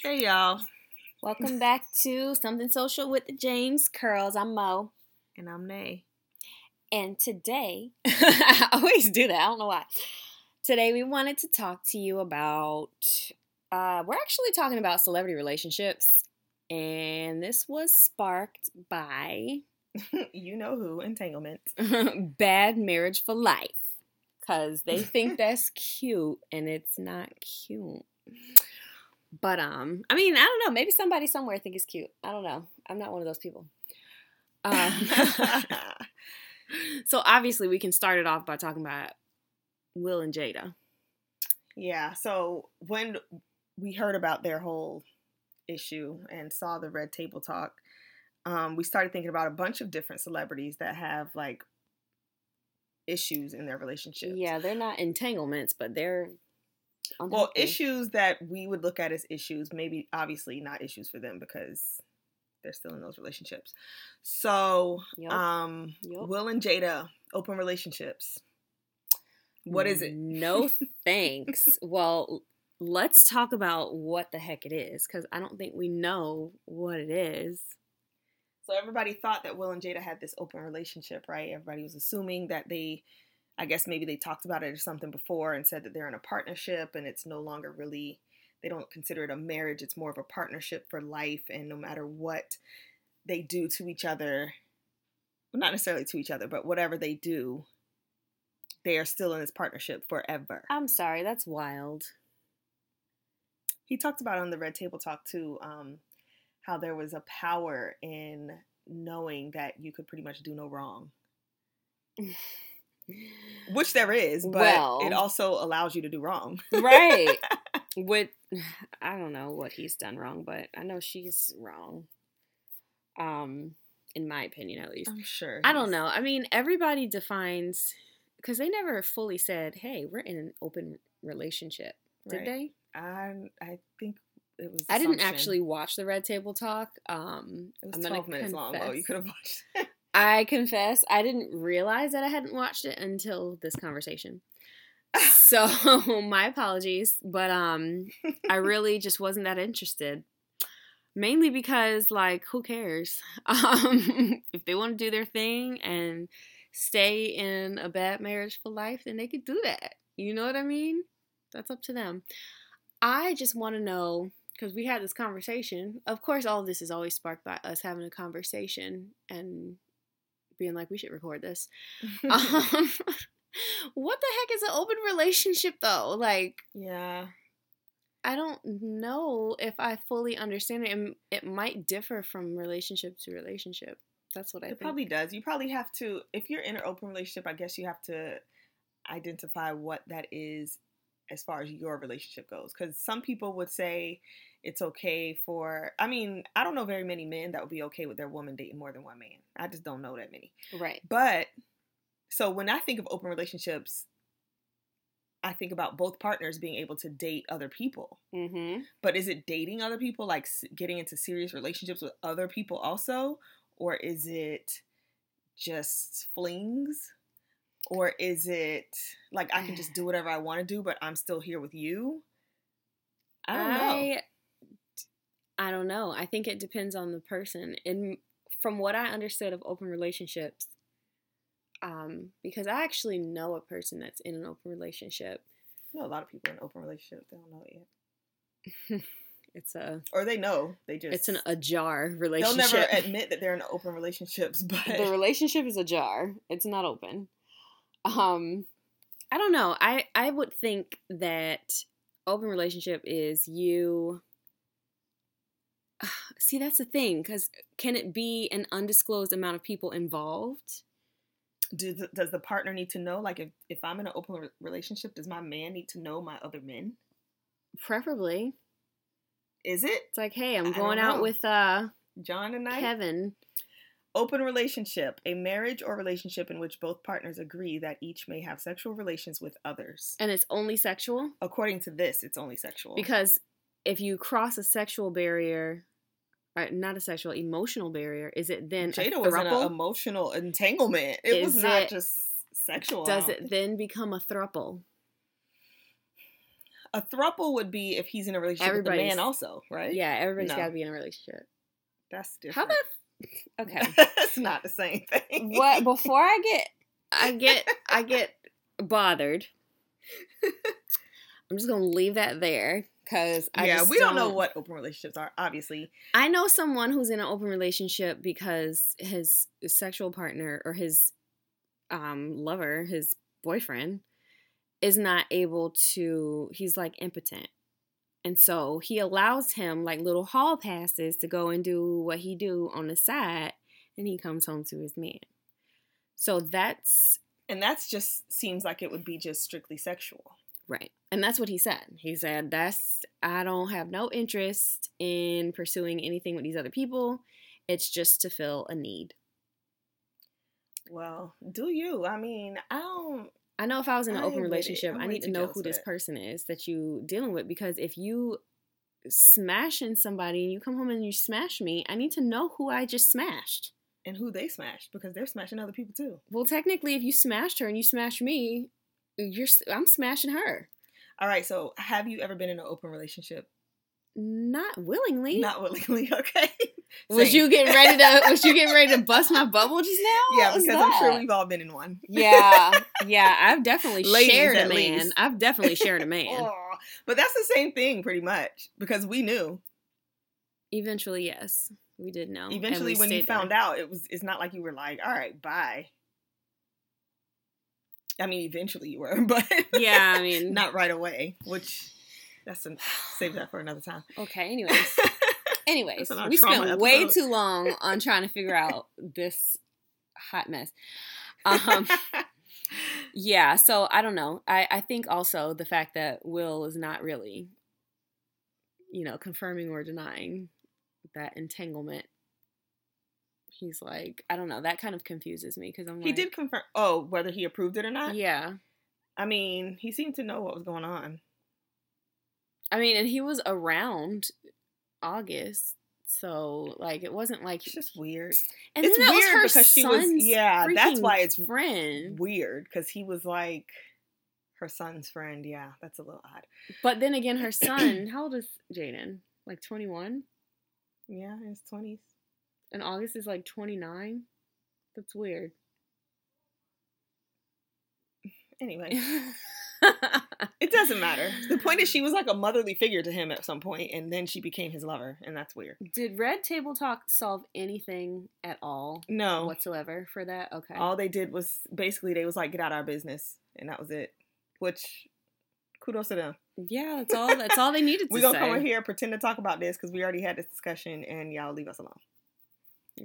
Hey y'all. Welcome back to Something Social with the James Curls. I'm Mo. And I'm Nay. And today, I always do that. I don't know why. Today, we wanted to talk to you about, uh, we're actually talking about celebrity relationships. And this was sparked by you know who, entanglement. bad marriage for life. Because they think that's cute and it's not cute. But um, I mean, I don't know. Maybe somebody somewhere think he's cute. I don't know. I'm not one of those people. Um, so obviously, we can start it off by talking about Will and Jada. Yeah. So when we heard about their whole issue and saw the red table talk, um, we started thinking about a bunch of different celebrities that have like issues in their relationship. Yeah, they're not entanglements, but they're well issues that we would look at as issues maybe obviously not issues for them because they're still in those relationships so Yup. um Yup. will and jada open relationships what is it No thanks. well, let's talk about what the heck it is because I don't think we know what it is. so everybody thought that will and jada had this open relationship right everybody was assuming that they i guess maybe they talked about it or something before and said that they're in a partnership and it's no longer really they don't consider it a marriage it's more of a partnership for life and no matter what they do to each other well, not necessarily to each other but whatever they do they are still in this partnership forever I'm sorry, that's wild. he talked about on the red table talk too um, how there was a power in knowing that you could pretty much do no wrong which there is but Well- it also allows you to do wrong right. With I don't know what he's done wrong, but I know she's wrong. Um, in my opinion, at least. i'm sure I don't know. I mean, everybody defines because they never fully said, "Hey, we're in an open relationship." Did Right. they? I I think it was. I didn't actually watch the Red Table Talk. Um, It was I'm gonna twelve minutes long. though. you could have watched. I confess, I didn't realize that I hadn't watched it until this conversation. So my apologies, but um, I really just wasn't that interested. Mainly because, like, who cares? Um, if they want to do their thing and stay in a bad marriage for life, then they could do that. You know what I mean? That's up to them. I just want to know because we had this conversation. Of course, all of this is always sparked by us having a conversation and being like, we should record this. um, what the heck is an open relationship though? Like, yeah, I don't know if I fully understand it. and It might differ from relationship to relationship. That's what I it think. probably does. You probably have to, if you're in an open relationship. I guess you have to identify what that is as far as your relationship goes. Because some people would say it's okay for. I mean, I don't know very many men that would be okay with their woman dating more than one man. I just don't know that many. right. But so when I think of open relationships, I think about both partners being able to date other people. Mm-hmm. But is it dating other people, like getting into serious relationships with other people also? Or is it just flings? Or is it like I can just do whatever I want to do, but I'm still here with you? I don't know. I, I don't know. I think it depends on the person. And from what I understood of open relationships, um, because I actually know a person that's in an open relationship. I know a lot of people in open relationships. They don't know it yet. It's a Or they know. They just it's an ajar relationship. they'll never admit that they're in open relationships, but the relationship is ajar. It's not open. Um, I don't know. I I would think that open relationship is you. See, that's the thing. Because can it be an undisclosed amount of people involved? Does, the, does the partner need to know? Like, if, if I'm in an open re- relationship, does my man need to know my other men? Preferably, Is it it's like, hey, I'm going out with uh John and I? Kevin. Open relationship, a marriage or relationship in which both partners agree that each may have sexual relations with others. and it's only sexual According to this, it's only sexual. because if you cross a sexual barrier or not a sexual emotional barrier is it then Jada a was in an emotional entanglement. It was not it- just sexual. Does it then become a thruple A thruple would be if he's in a relationship with the man, also, right? Yeah, everybody's No. got to be in a relationship. that's different. How the? Okay. it's not the same thing. what before I get I get I get bothered. I'm just gonna leave that there because I yeah, we don't know what open relationships are. Obviously, I know someone who's in an open relationship because his sexual partner or his um lover, his boyfriend, is not able to. He's like impotent. And so he allows him like little hall passes to go and do what he do on the side, and he comes home to his man. So that's and that's just seems like it would be just strictly sexual. right. And that's what he said. He said, That's, I don't have no interest in pursuing anything with these other people. It's just to fill a need. Well, do you? I mean, I don't. I know if I was in an I open ain't with it. relationship, I need to know who this person is that you dealing with because if you smashing somebody and you come home and you smash me, I need to know who I just smashed. And who they smashed because they're smashing other people too. Well, technically, if you smashed her and you smashed me, you're I'm smashing her. All right. So, have you ever been in an open relationship? Not willingly. Not willingly. Okay. Was you getting ready to was you getting ready to bust my bubble just now? Yeah, because I'm sure we've all been in one. Yeah, yeah, I've definitely Ladies, shared a man. least. I've definitely shared a man. But that's the same thing, pretty much, because we knew. Eventually, yes, we did know. Eventually, when you there. found out, it was. It's not like you were like, "All right, bye." I mean, eventually you were, but Yeah, I mean, not right away. Which that's a, save that for another time. Okay, anyways, anyways, That's in our we spent way too long on trying to figure out this hot mess. Um, yeah, so I don't know. I I think also the fact that Will is not really, you know, confirming or denying that entanglement. He's like, I don't know. That kind of confuses me because I'm Like, he did confirm. Oh, whether he approved it or not. yeah. I mean, he seemed to know what was going on. I mean, and he was around August, so like it wasn't like It's just weird. And it's then that was weird her because she was. Yeah, that's why it's friend. weird because he was like her son's friend. Yeah, that's a little odd. But then again, her son, how old is Jaden? Like 21? Yeah, in his twenties. And August is like 29? That's weird. Anyway, it doesn't matter. The point is, she was like a motherly figure to him at some point, and then she became his lover, and that's weird. Did Red Table Talk solve anything at all No, whatsoever for that? Okay. all they did was basically they was like, "Get out of our business," and that was it. Which, kudos to them. yeah, that's all. That's all they needed to We're gonna say. come in here pretend to talk about this because we already had this discussion, and y'all leave us alone.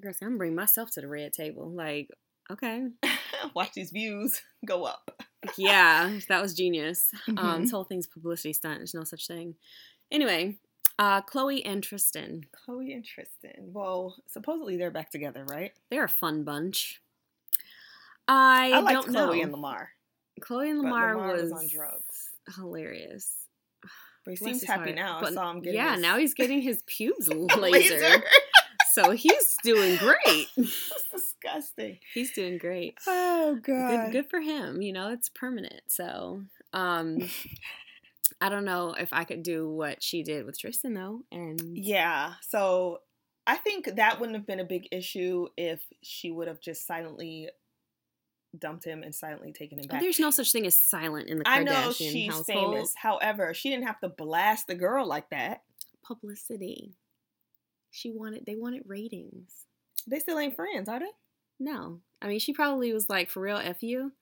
Girl, I'm gonna bring myself to the red table. Like, okay, Watch these views go up. yeah, that was genius. Um, Mhm. this whole thing's publicity stunt. There's no such thing. Anyway, uh, Khloé and Tristan. Khloé and Tristan. Well, supposedly they're back together, right? They're a fun bunch. I, I don't Khloé know. Khloé and Lamar, Khloé and Lamar, Lamar was, was on drugs. hilarious. but he Bless seems happy heart. now. I But saw him getting yeah, his now he's getting his pubes laser. laser. so he's doing great. Disgusting. He's doing great. Oh Good, good for him. You know, it's permanent. So, um, I don't know if I could do what she did with Tristan though. And Yeah. So I think that wouldn't have been a big issue if she would have just silently dumped him and silently taken him back. there's no such thing as silent in the Kardashian I know she's household. famous. However, she didn't have to blast the girl like that. Publicity. She wanted. They wanted ratings. They still ain't friends, are they? No. I mean, she probably was like, for real, F you.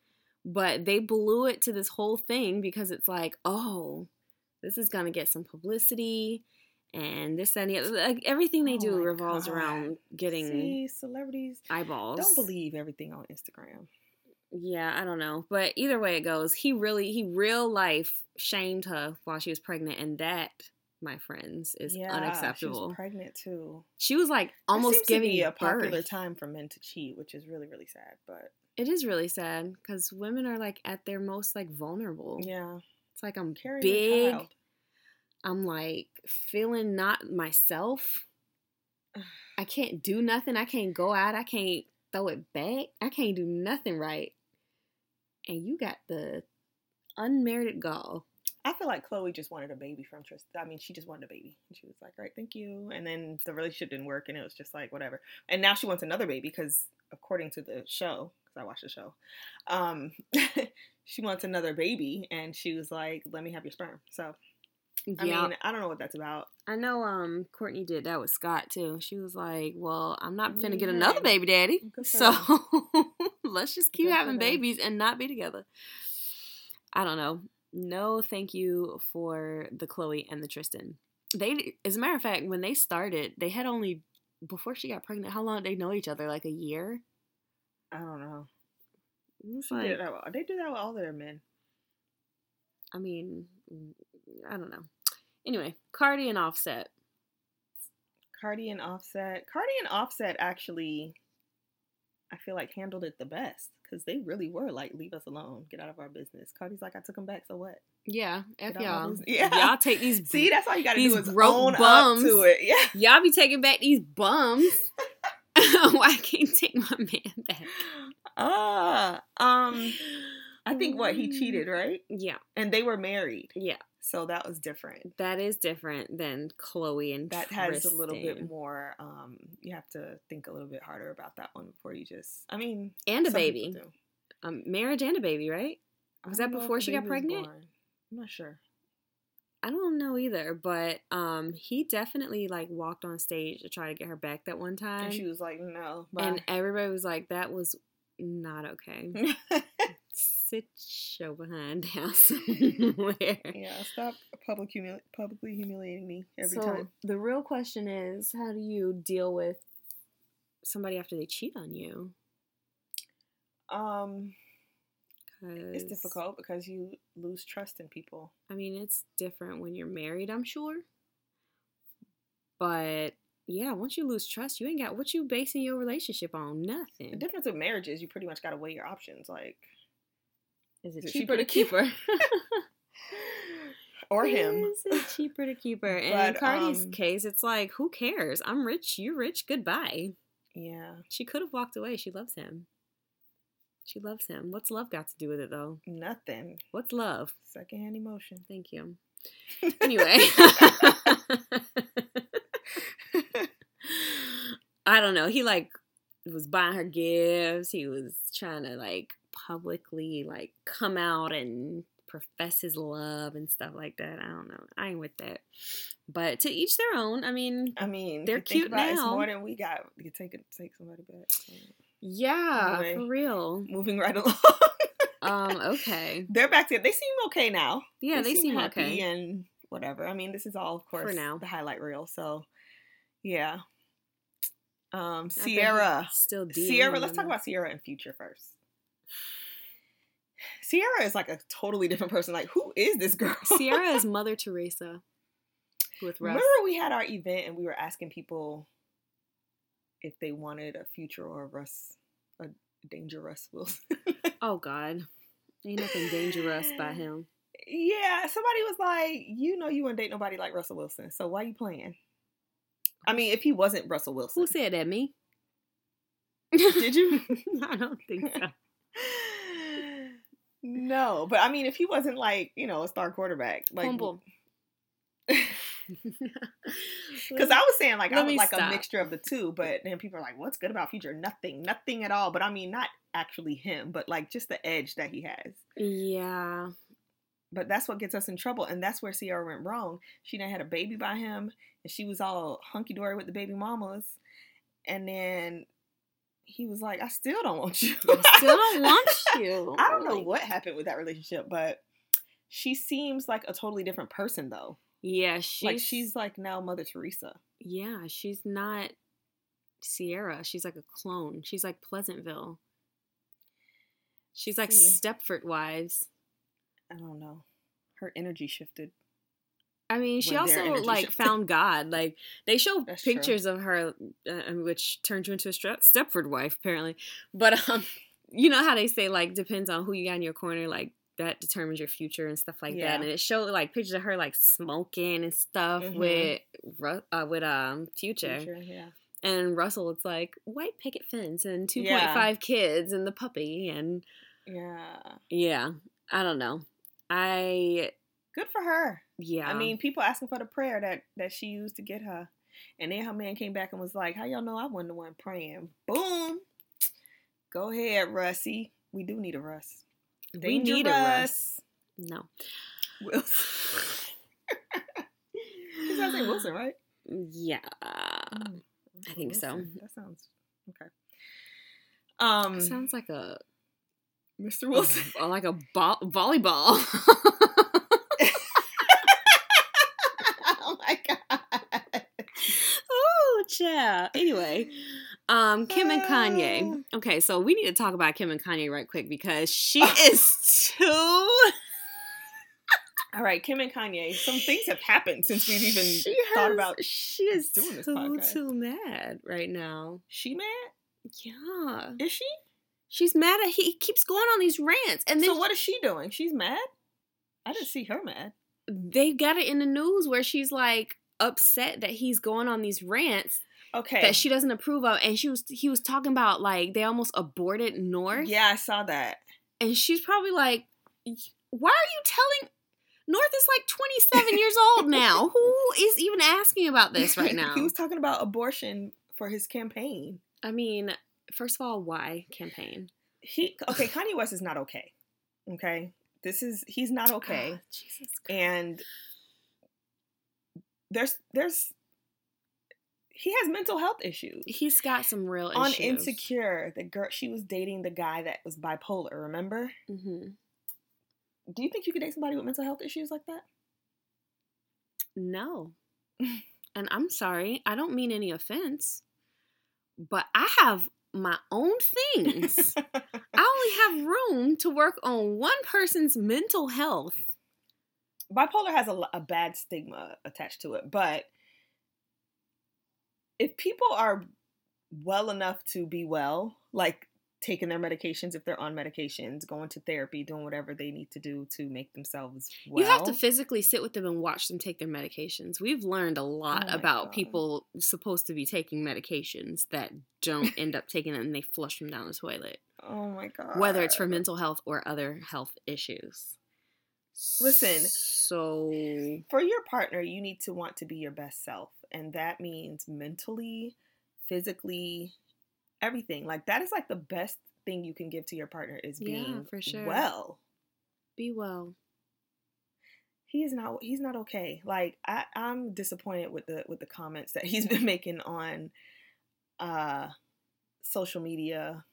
But they blew it to this whole thing because it's like, oh, this is going to get some publicity and this, that, and the other. Like, everything they Oh do revolves God. around getting See, celebrities eyeballs. don't believe everything on Instagram. Yeah, I don't know. But either way it goes, he really, he real life shamed her while she was pregnant. And that, my friends, is yeah, unacceptable. She was pregnant too. She was like almost giving a popular birth. time for men to cheat, which is really really sad. But It is really sad because women are like at their most like vulnerable. yeah, It's like I'm carrying a big. I'm like feeling not myself. I can't do nothing. I can't go out. I can't throw it back. I can't do nothing right. And you got the unmerited gall. I feel like Khloé just wanted a baby from Tristan. I mean, she just wanted a baby. And she was like, all right, thank you. And then the relationship didn't work and it was just like, whatever. And now she wants another baby because, according to the show, because I watched the show, um, she wants another baby. And she was like, let me have your sperm. So, I yeah. mean, I don't know what that's about. I know um Kourtney did that with Scott too. She was like, Well, I'm not finna get another baby daddy. So let's just keep Good having babies and not be together. I don't know. No thank you for the Khloé and the Tristan. They as a matter of fact, when they started, they had only before she got pregnant, how long did they know each other? Like a year? I don't know. Like, did that with- they do that with all their men. I mean, mm, I don't know. Anyway, Cardi and Offset. Cardi and Offset. Cardi and Offset actually, I feel like handled it the best because they really were like, leave us alone, get out of our business. Cardi's like, I took him back, so what? Yeah, F Get out my y'all. Yeah. Y'all take these See, that's all you got to These do is broke bums. up to it. Yeah. Y'all be taking back these bums. Why can't you take my man back? Ah, um, I think what he cheated, right? Yeah, And they were married, yeah. So that was different. That is different than Khloé and That has a little bit more. Um, you have to think a little bit harder about that one before you just. I mean, and a baby, um, marriage and a baby, right? Was that before she got pregnant? I'm not sure. I don't know either, but um, he definitely like walked on stage to try to get her back that one time, And she was like, no. Bye. and everybody was like, "That was not okay." Sit your behind down somewhere. yeah, stop public humili- publicly humiliating me every so time. the real question is, how do you deal with somebody after they cheat on you? Um, it's difficult because you lose trust in people. I mean, it's different when you're married, I'm sure. But yeah, once you lose trust, you ain't got what you basing your relationship on. Nothing. The difference with marriage is you pretty much got to weigh your options, like Is it Is it cheaper to keep her? or him. Is it cheaper to keep her? And in But, Cardi's um, case, it's like, who cares? I'm rich. You're rich. Goodbye. Yeah, She could have walked away. She loves him. She loves him. What's love got to do with it, though? nothing. What's love? Secondhand emotion. Thank you. Anyway. I don't know. He like was buying her gifts. He was trying to like publicly like come out and profess his love and stuff like that. I don't know. I ain't with that. But to each their own. I mean, I mean, They're cute it, It's now. more than we got. You take take somebody back. Yeah, Anyway. for real. Moving right along. Um, okay. They're back to. They seem okay now. Yeah, they, seem, happy okay. and whatever. I mean, this is all, of course, for now. the highlight reel. So, yeah. Um, I bet he's Ciara. Still Ciara. Let's talk about Ciara and Future first. Ciara is like a totally different person. Like, who is this girl? Ciara is Mother Teresa with Russ. Remember we had our event and we were asking people if they wanted a Future or a Russ, a dangerous Wilson. Oh God, ain't nothing dangerous by him. yeah, somebody was like, you know, you wouldn't date nobody like Russell Wilson, so why you playing? I mean, if he wasn't Russell Wilson, Who said that? Me? did you? I don't think so. No, but I mean, if he wasn't like you know a star quarterback, like Humble. Because I was saying like I Let was me like a mixture of the two, but then people are like, "What's good about Future? Nothing, nothing at all." But I mean, not actually him, but like just the edge that he has. Yeah. But that's what gets us in trouble, and that's where Ciara went wrong. She done had a baby by him, and she was all hunky dory with the baby mamas, and then he was like, "I still don't want you. I still don't want you. I don't know Like, what happened with that relationship, but she seems like a totally different person though. Yeah, she's like she's like now Mother Teresa. yeah, she's not Ciara. She's like a clone. She's like Pleasantville. She's like See. Stepford Wives. I don't know. Her energy shifted. I mean, she also like found God. Like they show That's true. pictures of her, uh, which turned you into a Stepford wife, apparently. But um, you know how they say like depends on who you got in your corner, like that determines your future and stuff like Yeah. that. And it showed like pictures of her like smoking and stuff Mhm. with uh, with um future. Future, yeah. and Russell. It's like white picket fence and two point Yeah. five kids and the puppy and Yeah. yeah, I don't know. I Good for her. Yeah. I mean, people asking for the prayer that that she used to get her, and then her man came back and was like, "How y'all know I wasn't the one praying?" Boom. Go ahead, Russie. We do need a Russ. we need a Russ. Russ. No. Wilson. His last name Wilson, right? Yeah. Mm, I think so. That sounds okay. Um, Sounds like a, Mr. Wilson. like a ball, volleyball. oh my god. Yeah. Anyway, um, Kim and Kanye. Okay, so we need to talk about Kim and Kanye right quick because she is too. All right, Kim and Kanye. Some things have happened since we've even she thought has- about She is doing this too podcast. too mad right now. She mad? Yeah, Is she? she's mad at he keeps going on these rants, and then so what is she doing? She's mad. I didn't see her mad. they got it in the news where she's like upset that he's going on these rants Okay. that she doesn't approve of, and she was he was talking about like they almost aborted North. Yeah, I saw that. And she's probably like, why are you telling North is like 27 years old now? Who is even asking about this right now? he was talking about abortion for his campaign. I mean, first of all, why campaign? He okay. Kanye West is not okay. Okay, this is he's not okay. Ah, Jesus Christ. and there's there's he has mental health issues. He's got some real On issues. Insecure, the girl she was dating the guy that was bipolar. Remember? Mm-hmm. Do you think you could date somebody with mental health issues like that? No. and I'm sorry, I don't mean any offense, but I have my own things. I only have room to work on one person's mental health. bipolar has a, a bad stigma attached to it, but if people are well enough to be well, like taking their medications if they're on medications, going to therapy, doing whatever they need to do to make themselves well. You have to physically sit with them and watch them take their medications. We've learned a oh lot Oh about God. people supposed to be taking medications that don't end up taking them and they flush them down the toilet, oh my god. whether it's for mental health or other health issues. Listen. So, for your partner, you need to want to be your best self, and that means mentally, physically, everything. Like that is like the best thing you can give to your partner is Yeah, being for sure. well. be well. He is not. He's not okay. Like I, I'm disappointed with the with the comments that he's been making on uh social media,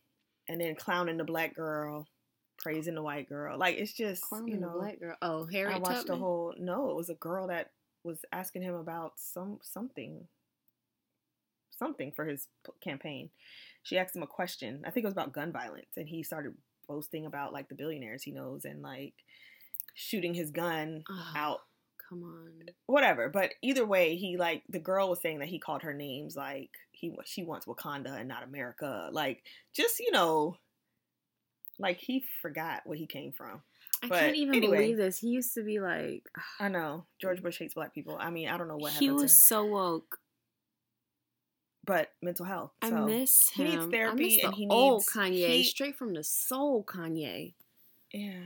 and then clowning the black girl, praising the white girl. Like it's just Clowning you the know. black girl. Oh, Harriet I watched the whole. No, it was a girl that was asking him about some something, something for his p- campaign. She asked him a question. I think it was about gun violence, and he started boasting about like the billionaires he knows and like shooting his gun Oh, out, Come on. whatever. But either way, he like the girl was saying that he called her names like he she wants Wakanda and not America. Like just you know, like he forgot where he came from. I But can't even anyway. believe this. He used to be like, I know George Bush hates black people. I mean, I don't know what happened. he was so woke. but mental health. I so. miss he him. needs I therapy miss and he old needs- Kanye, he- straight from the soul Kanye. Yeah.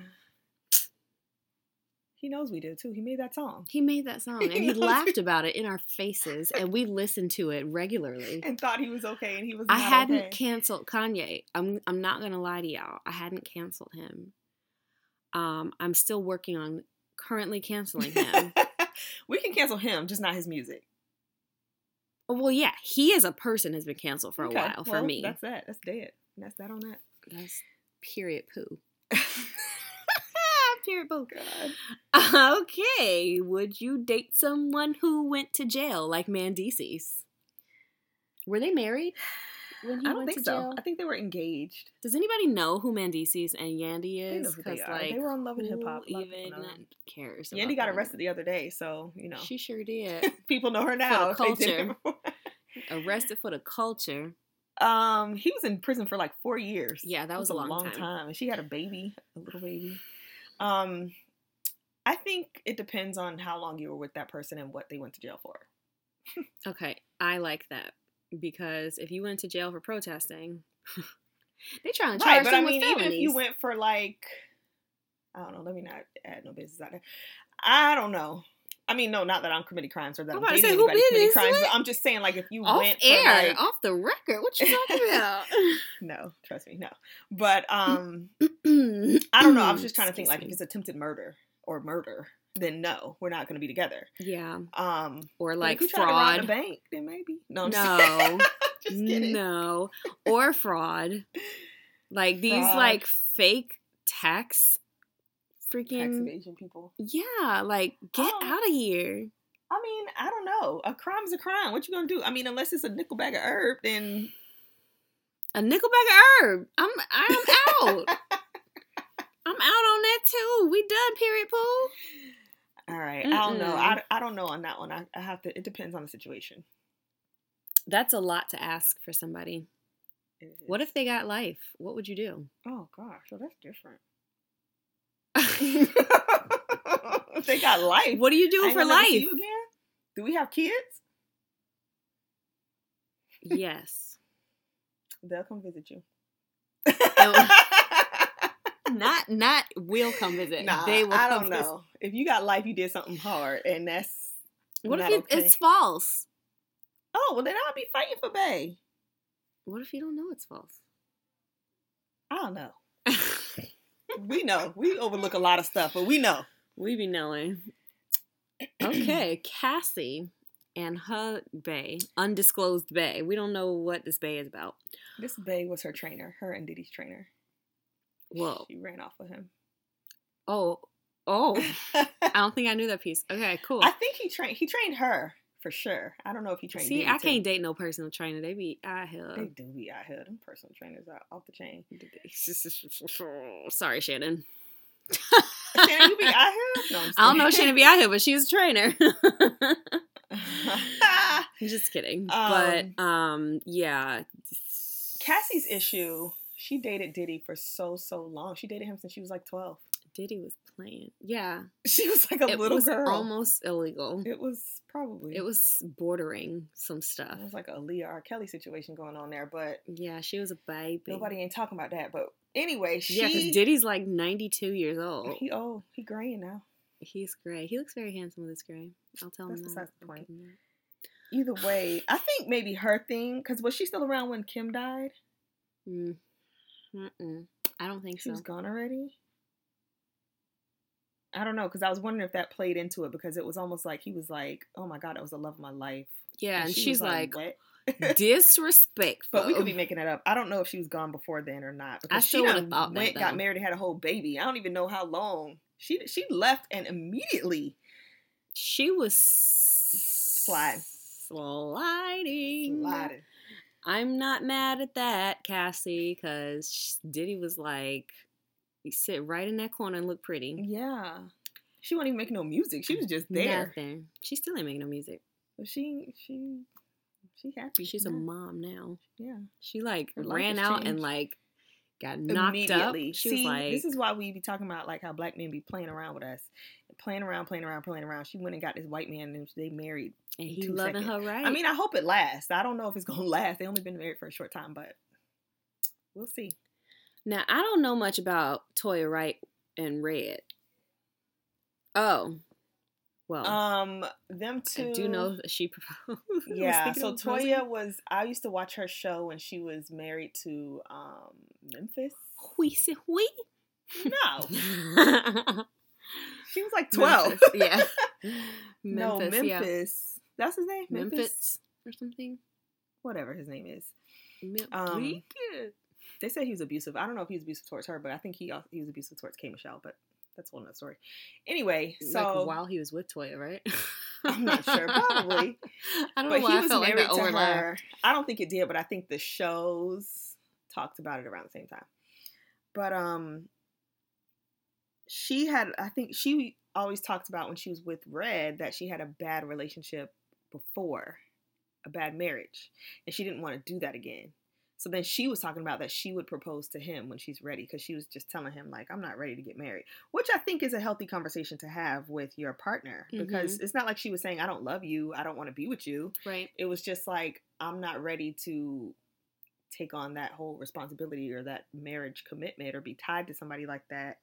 He knows we do too. He made that song He made that song and He he laughed about it in our faces, and we listened to it regularly. and thought he was okay, and he was. I hadn't okay. canceled Kanye. I'm I'm not gonna lie to y'all. I hadn't canceled him. Um, I'm still working on currently canceling him. we can cancel him, just not his music. Oh, well, yeah, he as a person has been canceled for Okay, a while for me. That's that. That's dead. That's that on that. That's period poo. period poo. God. Okay, would you date someone who went to jail like Mendeecees? Were they married when he I don't think so. jail? I think they were engaged. Does anybody know who Mendeecees and Yandy is? They know who they are. like, They were on Love and Hip Hop. A lot of people even cares? Yandy got arrested the other day, so you know She sure did. people know her now. the they didn't culture. arrested for the culture. Um, he was in prison for like four years. Yeah, that was a long time. and she had a baby, a little baby. Um, I think it depends on how long you were with that person and what they went to jail for. Okay, I like that because if you went to jail for protesting, they trying to charge Right, but I mean, with even if you went for like, I don't know, let me not add no business out there. I don't know. I mean, no, not that I'm committing crimes or that I'm I'm, dating say, who anybody committing crimes? I'm just saying, like, if you off went air, for like, off the record. What you talking about? no, trust me, no. But um, I don't know. I was just trying to think, like, if it's attempted murder or murder, then no, we're not going to be together. yeah, Um, or like if you try to rob fraud. bank, then maybe. No. No, just kidding. no, or fraud. Like these, Fraud. like fake tax, Tax freaking evasion people. yeah. Like get Oh. out of here. I mean, I don't know. A crime's a crime. What you gonna do? I mean, unless it's a nickel bag of herb, then A nickel bag of herb. I'm I'm out. I'm out on that too. We done. Period. Pool. All right. I don't know. I, I don't know on that one. I, I have to. It depends on the situation. That's a lot to ask for somebody. What if they got life? What would you do? Oh gosh, well that's different. if they got life. What do you I do for life? again? Do we have kids? yes. They'll come visit you. Not not will come visit. nah, they will I don't visit. know. If you got life, you did something hard, and that's What if okay. it's false? Oh well, then I'll be fighting for Bay. What if you don't know it's false? I don't know. We know. We overlook a lot of stuff, but we know. we be knowing. Okay, Cassie and her bay, undisclosed bay. We don't know what this bay is about. This Bay was her trainer, her and Diddy's trainer. Whoa. She ran off with him. Oh, oh. I don't think I knew that piece. Okay, cool. I think he trained. He trained her for sure. I don't know if he trained. See, I too. can't date no personal trainer. They be out here. They do be out here. Them personal trainers are off the chain. Sorry, Shannon. Shannon, you be out here? No, I'm I don't know if. Shannon be out here, but she's a trainer. Just kidding. but um, yeah. Cassie's issue. She dated Diddy for so so long. She dated him since she was like twelve. Diddy was playing. Yeah, She was like a it little was girl. almost illegal. It was probably. It was bordering some stuff. It was like a Leah R. Kelly situation going on there, but Yeah, she was a baby. nobody ain't talking about that. But anyway, she. Yeah, because Diddy's like 92 years old. He oh he graying now. He's gray. He looks very handsome with his gray. I'll tell That's him that. besides the point. that. Either way, I think maybe her thing because was she still around when Kim died? Mm. Mm-mm. I don't think so. She so. was gone already. I don't know because I was wondering if that played into it because it was almost like he was like, "Oh my god, that was the love of my life." Yeah, and she she's like, "What?" disrespectful. but we could be making it up. I don't know if she was gone before then or not. Because still she would've done thought that, went, got married, and had a whole baby. I don't even know how long she she left and immediately She was Slide. sliding. slided. I'm not mad at that, Cassie, because Diddy was like, you sit right in that corner and look pretty. Yeah, she wasn't even making no music. She was just there. Nothing. She still ain't making no music. But she she she happy. She's a mom now. Yeah. She like Her ran out and like got knocked up. She See, was like, this is why we be talking about like how black men be playing around with us, playing around, playing around, playing around. She went and got this white man, and they married. and he loving seconds. her right. I mean, I hope it lasts. I don't know if it's gonna last. They only been married for a short time, but we'll see. now I don't know much about Toya Wright and Red. Oh, well, Um, them two. I do know she proposed. Yeah. So. Toya was. I used to watch her show when she was married to um Memphis. Huisi hui. No, she was like twelve. Memphis, yeah. no, Memphis, yeah. That's his name. Memphis. Memphis or something. Whatever his name is. Mem- Um, They said he was abusive. I don't know if he was abusive towards her, but I think he al- he was abusive towards K Michelle. But that's a whole nother story. Anyway, so like while he was with Toya, right? I'm not sure, probably. I don't but know why he I was felt like married that to overlap. her. I don't think it did, but I think the shows talked about it around the same time. But um, she had. I think she always talked about when she was with Red that she had a bad relationship before, a bad marriage, and she didn't want to do that again. So then she was talking about that she would propose to him when she's ready because she was just telling him like I'm not ready to get married, which I think is a healthy conversation to have with your partner because mm-hmm. it's not like she was saying I don't love you, I don't want to be with you. Right. It was just like I'm not ready to take on that whole responsibility or that marriage commitment or be tied to somebody like that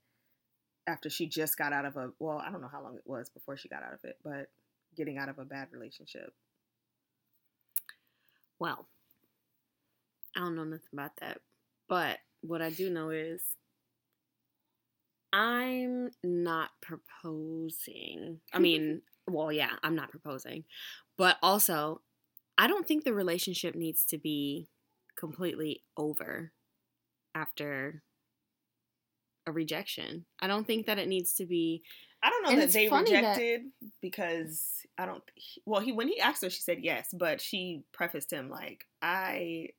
after she just got out of a well, I don't know how long it was before she got out of it, but getting out of a bad relationship. Well, I don't know nothing about that. But what I do know is I'm not proposing. I mean, well, yeah, I'm not proposing. But also, I don't think the relationship needs to be completely over after a rejection. I don't think that it needs to be. I don't know And that they funny that- rejected because I don't. Well, he when he asked her, she said yes, but she prefaced him like, "I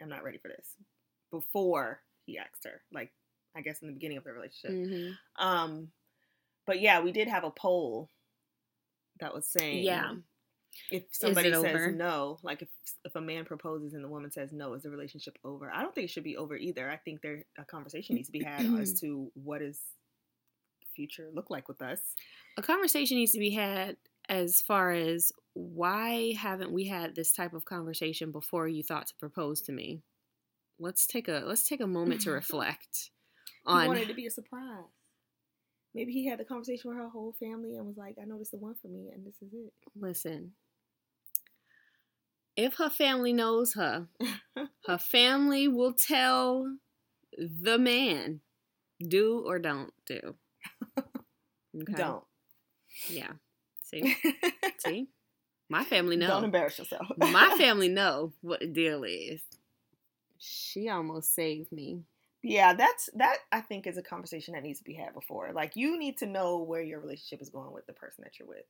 am not ready for this." Before he asked her, like I guess in the beginning of the relationship. Mhm. Um, but yeah, we did have a poll that was saying, Yeah. If somebody says over? no, like if if a man proposes and the woman says no, is the relationship over? I don't think it should be over either. I think there a conversation needs to be had as to what is the future look like with us. A conversation needs to be had as far as why haven't we had this type of conversation before you thought to propose to me? Let's take a let's take a moment to reflect He on wanted to be a surprise. Maybe he had the conversation with her whole family and was like, "I know this is the one for me, and this is it." listen. If her family knows her, her family will tell the man do or don't do. Okay? Don't. Yeah. See? See? My family know. Don't embarrass yourself. My family know what the deal is. She almost saved me. Yeah, that's that. I think is a conversation that needs to be had before. Like you need to know where your relationship is going with the person that you're with.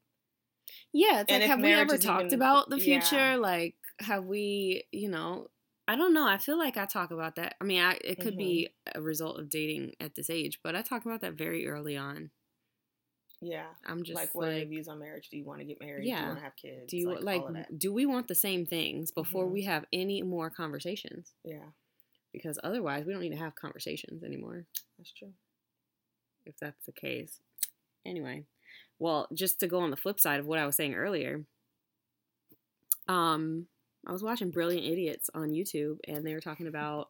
Yeah, it's And like have we ever talked even- about the yeah. future? Like have we, you know, I don't know. I feel like I talk about that. I mean, I, it could be Mm-hmm. a result of dating at this age, but I talk about that very early on. Yeah, I'm just like what are your views on marriage? Do you want to get married? Do you want to have kids? do you like, like all of that. do we want the same things before Mhm. we have any more conversations? Yeah, Because otherwise, we don't need to have conversations anymore. that's true. if that's the case. Anyway, well, just to go on the flip side of what I was saying earlier, um, I was watching Brilliant Idiots on YouTube, and they were talking about.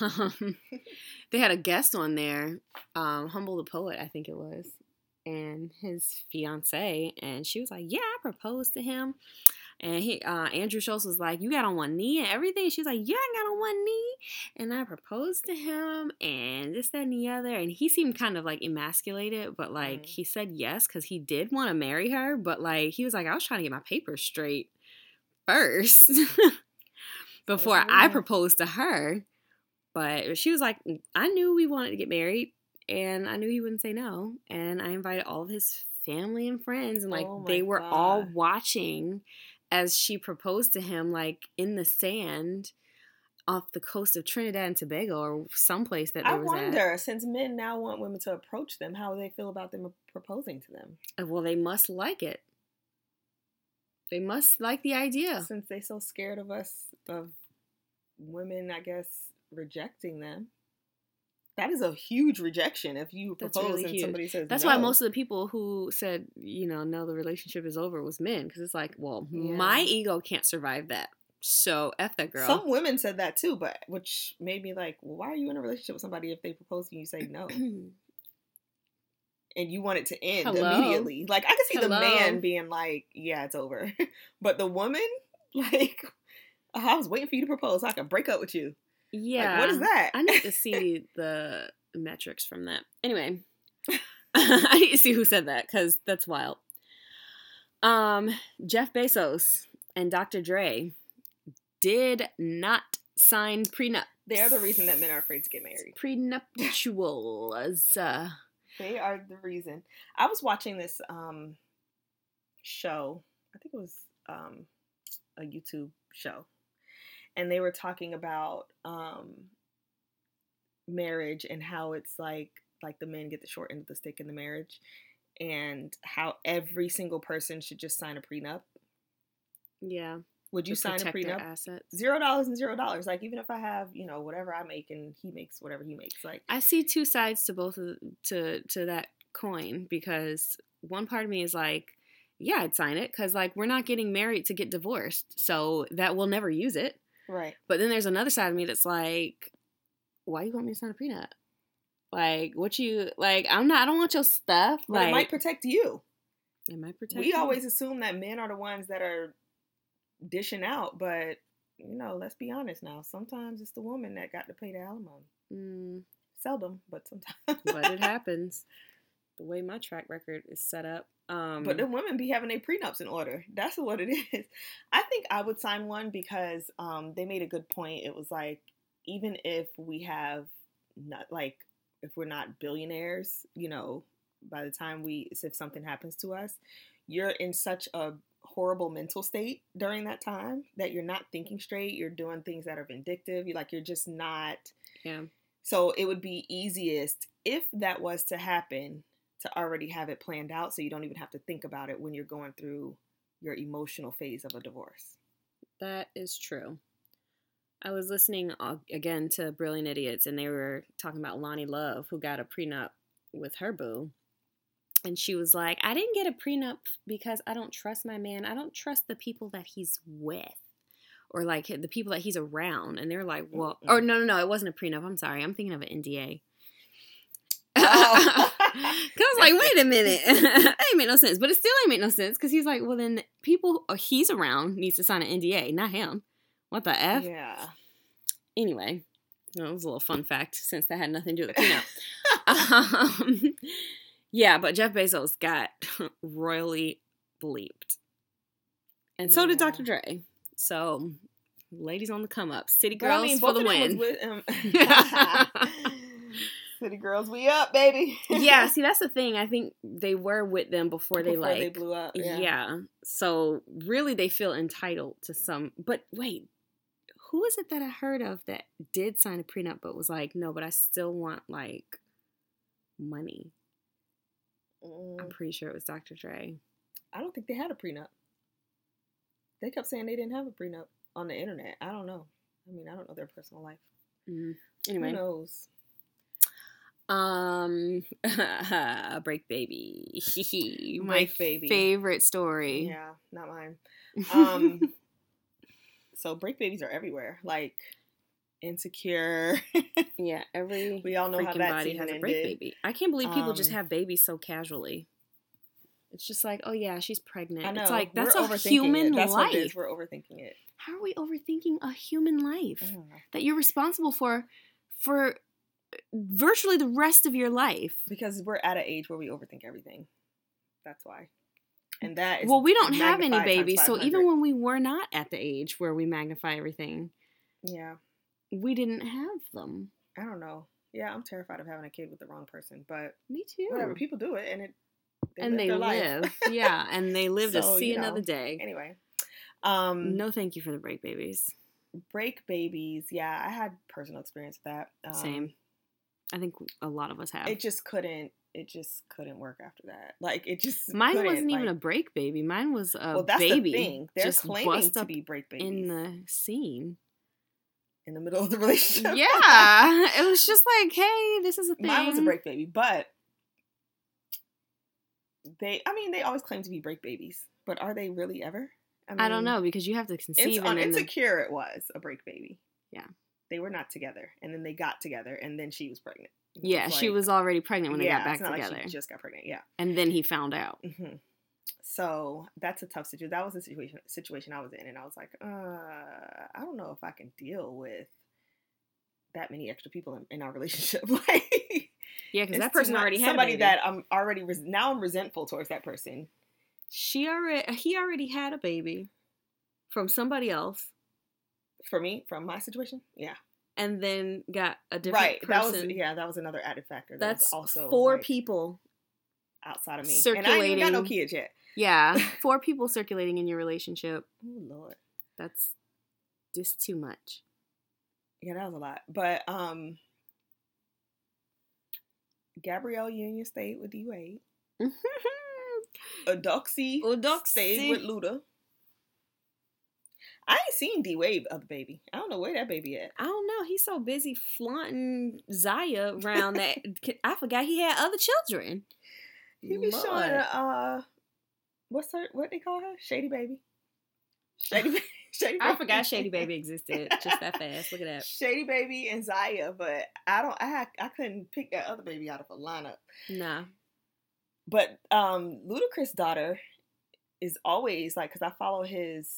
Um, they had a guest on there, um, Humble the Poet, I think it was, and his fiance, and she was like, "Yeah, I proposed to him." And he, uh, Andrew Schulz was like, "You got on one knee and everything." She's like, "Yeah, I got on one knee, and I proposed to him, and this, that, and the other." And he seemed kind of like emasculated, but like Mm. he said yes because he did want to marry her, but like he was like, "I was trying to get my papers straight first before I proposed to her." But she was like, "I knew we wanted to get married, and I knew he wouldn't say no, and I invited all of his." Family and friends, and like Oh they were all God. watching as she proposed to him, like in the sand off the coast of Trinidad and Tobago or someplace that I wonder, since men now want women to approach them, how they feel about them proposing to them. Uh, well, they must like it. They must like the idea. since they're so scared of us of women, I guess rejecting them. That is a huge rejection if you That's propose really and huge. somebody says That's no. why most of the people who said, you know, no, the relationship is over was men. Because it's like, well, my ego can't survive that. So F that girl. Some women said that too, but which made me like, well, why are you in a relationship with somebody if they propose and you, say no, and you want it to end Hello? immediately? Like I could see the man being like, yeah, it's over, but the woman, like, I was waiting for you to propose so I could break up with you. Yeah. Like, what is that? I need to see the metrics from that. Anyway, I need to see who said that because that's wild. Um, Jeff Bezos and Dr. Dre did not sign prenup. They're the reason that men are afraid to get married. Prenuptials. Uh, They are the reason. I was watching this um show. I think it was um a YouTube show. And they were talking about um marriage and how it's like like the men get the short end of the stick in the marriage and how every single person should just sign a prenup. yeah. Would you sign a prenup? assets. Zero dollars and zero dollars. Like even if I have, you know, whatever I make and he makes whatever he makes. Like I see two sides to both of to to that coin because one part of me is like, yeah, I'd sign it because like we're not getting married to get divorced, so that we'll never use it. Right. But then there's another side of me that's like, why you want me to sign a prenup? Like what you like? I'm not. I don't want your stuff. But like it might protect you. it might protect. we you. always assume that men are the ones that are dishing out, but you know, let's be honest now. Sometimes it's the woman that got to pay the alimony. Mm, Seldom, but sometimes. but it happens. The way my track record is set up. Um, But the women be having their prenups in order. That's what it is. I think I would sign one because um, they made a good point. It was like even if we have not like if we're not billionaires, you know, by the time we if something happens to us, you're in such a horrible mental state during that time that you're not thinking straight. You're doing things that are vindictive. You like you're just not. yeah. So it would be easiest if that was to happen to already have it planned out so you don't even have to think about it when you're going through your emotional phase of a divorce. That is true. I was listening again to Brilliant Idiots, and they were talking about Loni Love, who got a prenup with her boo. And she was like, I didn't get a prenup because I don't trust my man. I don't trust the people that he's with or like the people that he's around. And they're like, well, or no, no, no, it wasn't a prenup. I'm sorry. I'm thinking of an NDA. Oh. Cause I was like, wait a minute, that ain't make no sense. But it still ain't make no sense because he's like, well, then people uh, he's around needs to sign an NDA, not him. What the f? yeah. Anyway, that was a little fun fact since that had nothing to do with the prenup. um, yeah, but Jeff Bezos got royally bleeped, and so did Dr. Dre. So, ladies on the come up, city girls I mean, for the of them was win. City girls, we up, baby. yeah, see, that's the thing. I think they were with them before they Before like they blew up. Yeah. Yeah. So really they feel entitled to some but wait, who is it that I heard of that did sign a prenup but was like, no, but I still want like money. Mm, I'm pretty sure it was Dr. Dre. I don't think they had a prenup. They kept saying they didn't have a prenup on the internet. I don't know. I mean, I don't know their personal life. Mm. Who Anyway, knows? Um break baby. My Break baby. favorite story. Yeah, not mine. Um, so break babies are everywhere. Like insecure. Yeah, every we all know how that body has a break ended. baby. I can't believe people just Um, have babies so casually. It's just like, oh yeah, she's pregnant. I know. It's like that's a human it. That's life. What it is. We're overthinking it. How are we overthinking a human life know. that you're responsible for for virtually the rest of your life? Because we're at an age where we overthink everything. That's why. And that is Well, we don't have any babies, so even when we were not at the age where we magnify everything, yeah, we didn't have them. I don't know. Yeah, I'm terrified of having a kid with the wrong person, but Me too. whatever. People do it, and it and live they live, yeah, and they live to see you another day. anyway, um, No, thank you for the break babies. break babies. Yeah, I had personal experience with that. Um, Same. I think a lot of us have. It just couldn't. It just couldn't work after that. Like it just. Mine wasn't even a break baby. Mine was a well, that's baby. the thing. They're just claiming to be break babies in the scene. in the middle of the relationship. yeah, it was just like, hey, this is a thing. Mine was a break baby, but they. I mean, they always claim to be break babies, but are they really ever? I mean, I don't know because you have to conceive on and then the- Insecure, it was a break baby. Yeah. They were not together, and then they got together, and then she was pregnant. Yeah, was she was already pregnant when they got back together, Like she just got pregnant. Yeah. and then he found out. hmm So that's a tough situation. That was the situation situation I was in, and I was like, uh, I don't know if I can deal with that many extra people in, in our relationship. like, Yeah, because that person already had a somebody baby. that I'm already res- now I'm resentful towards that person. she already he already had a baby from somebody else, For me, from my situation, yeah, and then got a different right. That was yeah, that was another added factor. That That's also four like, people. outside of me, and I ain't got no kids yet. Yeah, four people circulating in your relationship. Oh Lord. That's just too much. Yeah, that was a lot. But um Gabrielle Union stayed with D Wade. Adoxy Eudoxie. stayed with Luda. I ain't seen D Wade other baby. I don't know where that baby at. I don't know. He's so busy flaunting Zaya around that I forgot he had other children. He be Lord. showing uh what's her what they call her? Shady baby. Shady, Shady I forgot Shady Baby existed just that fast. Look at that. Shady Baby and Zaya, but I don't. I I couldn't pick that other baby out of a lineup. Nah. But um, Ludacris' daughter is always like, because I follow his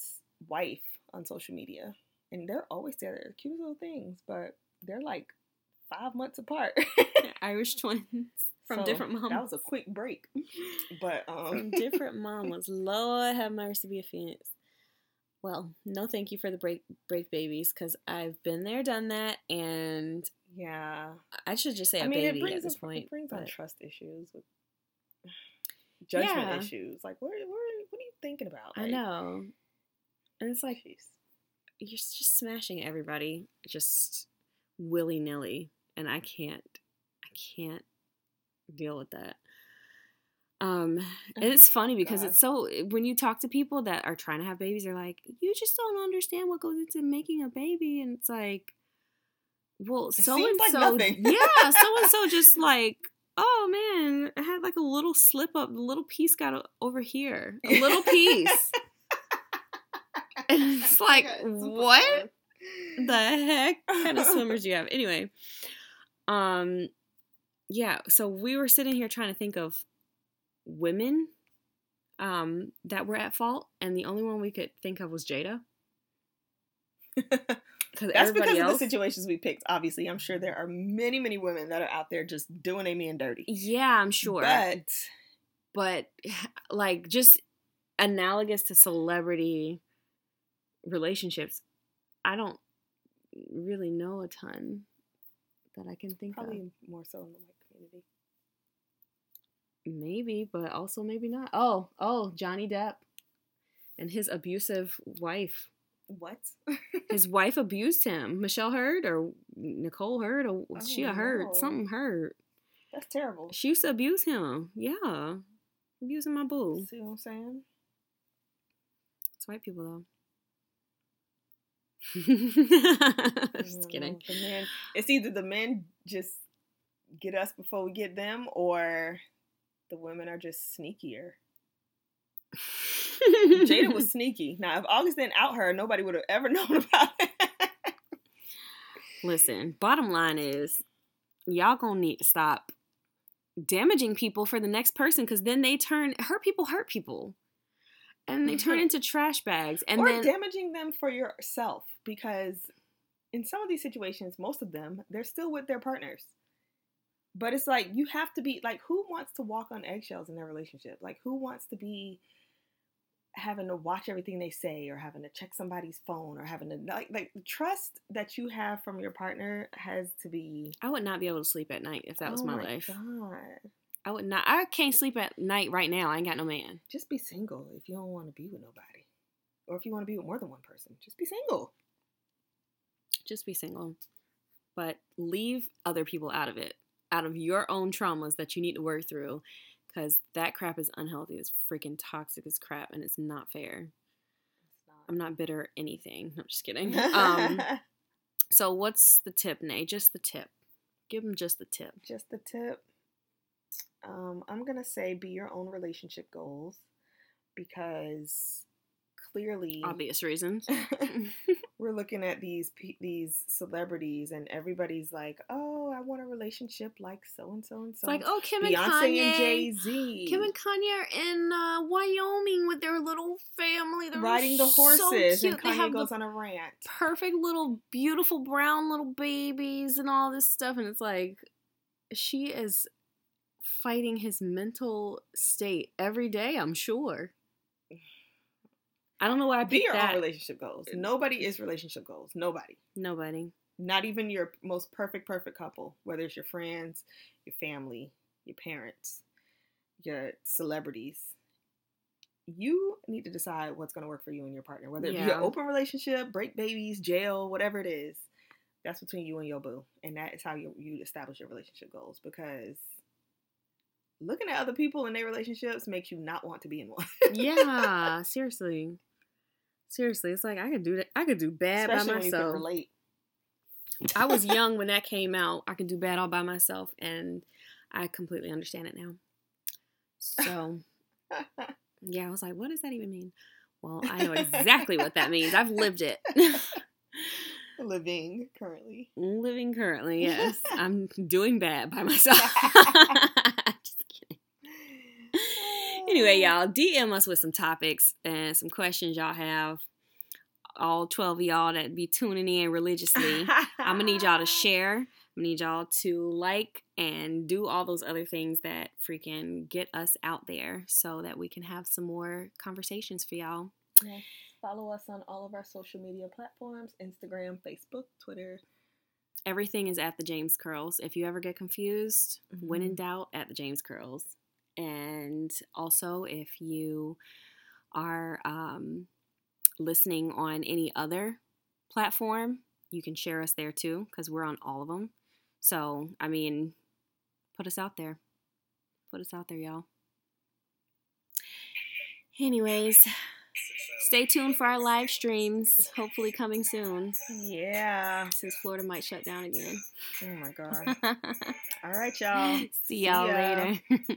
wife on social media, and they're always together. Cute little things, but they're like five months apart. Irish twins from So, different mamas. That was a quick break, but um, from different mamas. Lord have mercy be offense. Well, no thank you for the break break babies because I've been there, done that, and yeah. I should just say a I mean, baby it brings at this up- point. It brings on trust issues with judgment Yeah. issues. Like, what, what, what are you thinking about? I Like, know, and it's like jeez. you're just smashing everybody just willy nilly, and I can't, I can't deal with that. Um, and it's funny because God. it's so when you talk to people that are trying to have babies, they're like, "You just don't understand what goes into making a baby," and it's like, well, so and like so, yeah, so and so just like, oh man, I had like a little slip up, a little piece got over here, a little piece, and it's like, what? the heck kind of swimmers do you have anyway um yeah so we were sitting here trying to think of women um that were at fault and the only one we could think of was jada That's because else of the situations we picked. Obviously, I'm sure there are many, many women that are out there just doing a man dirty. yeah i'm sure But but like just analogous to celebrity relationships i don't really know a ton that i can think of probably more so in the white community. Maybe, but also maybe not. Oh, oh, Johnny Depp and his abusive wife. What? His wife abused him. Michelle Heard or Nicole Heard or was she a Oh, Heard? Something Heard. That's terrible. She used to abuse him. Yeah. Abusing my boo. See what I'm saying? It's white people though. Just kidding. know. The men, it's either the men just get us before we get them, or the women are just sneakier. Jada was sneaky. Now, if August didn't out her, nobody would have ever known about it. Listen, bottom line is y'all gonna need to stop damaging people for the next person because then they turn hurt people hurt people. And they turn into trash bags. And or then damaging them for yourself because in some of these situations most of them they're still with their partners but it's like you have to be like who wants to walk on eggshells in their relationship like who wants to be having to watch everything they say or having to check somebody's phone or having to like like the trust that you have from your partner has to be I would not be able to sleep at night if that was Oh my, life. God. I would not I can't sleep at night right now. I ain't got no man. just be single if you don't want to be with nobody or if you want to be with more than one person just be single Just be single. But leave other people out of it. Out of your own traumas that you need to work through. Because that crap is unhealthy. It's freaking toxic as crap and it's not fair. I'm not bitter or anything. I'm just kidding. Um, so what's the tip, Nay? Just the tip. Give them just the tip. just the tip. Um, I'm gonna say be your own relationship goals because clearly Obvious reasons. we're looking at these these celebrities and everybody's like, oh, I want a relationship like so and so and so. like, oh, Kim and Kanye. and Jay Z. Kim and Kanye are in uh, Wyoming with their little family. They're riding the so horses, cute. and They Kanye goes on a rant. perfect little, beautiful brown little babies and all this stuff. And it's like, she is fighting his mental state every day, I'm sure. I don't know why I Be your that. own relationship goals. Nobody is relationship goals. Nobody. Nobody. Not even your most perfect, perfect couple, whether it's your friends, your family, your parents, your celebrities. You need to decide what's going to work for you and your partner, whether it be an open relationship, break babies, jail, whatever it is. That's between you and your boo, and that is how you you establish your relationship goals. Because looking at other people and their relationships makes you not want to be in one. yeah, seriously. Seriously, it's like I could do that. I could do bad Especially by when you can myself. relate. I was young when that came out. I could do bad all by myself, and I completely understand it now. So, yeah, I was like, what does that even mean? Well, I know exactly what that means. I've lived it. Living currently. Living currently, yes. I'm doing bad by myself. Just kidding. Anyway, y'all, DM us with some topics and some questions y'all have. All 12 of y'all that be tuning in religiously. I'm gonna need y'all to share. I'm gonna need y'all to like and do all those other things that freaking get us out there so that we can have some more conversations for y'all. Yes. Follow us on all of our social media platforms Instagram, Facebook, Twitter. Everything is at the James Curls. If you ever get confused, when in Mhm. doubt, at the James Curls. And also, if you are um, listening on any other platform, you can share us there too, because we're on all of them. So, I mean, put us out there. Put us out there, y'all. Anyways, stay tuned for our live streams, hopefully coming soon, Yeah. since Florida might shut down again. Oh my God. All right, y'all. See y'all ya. later.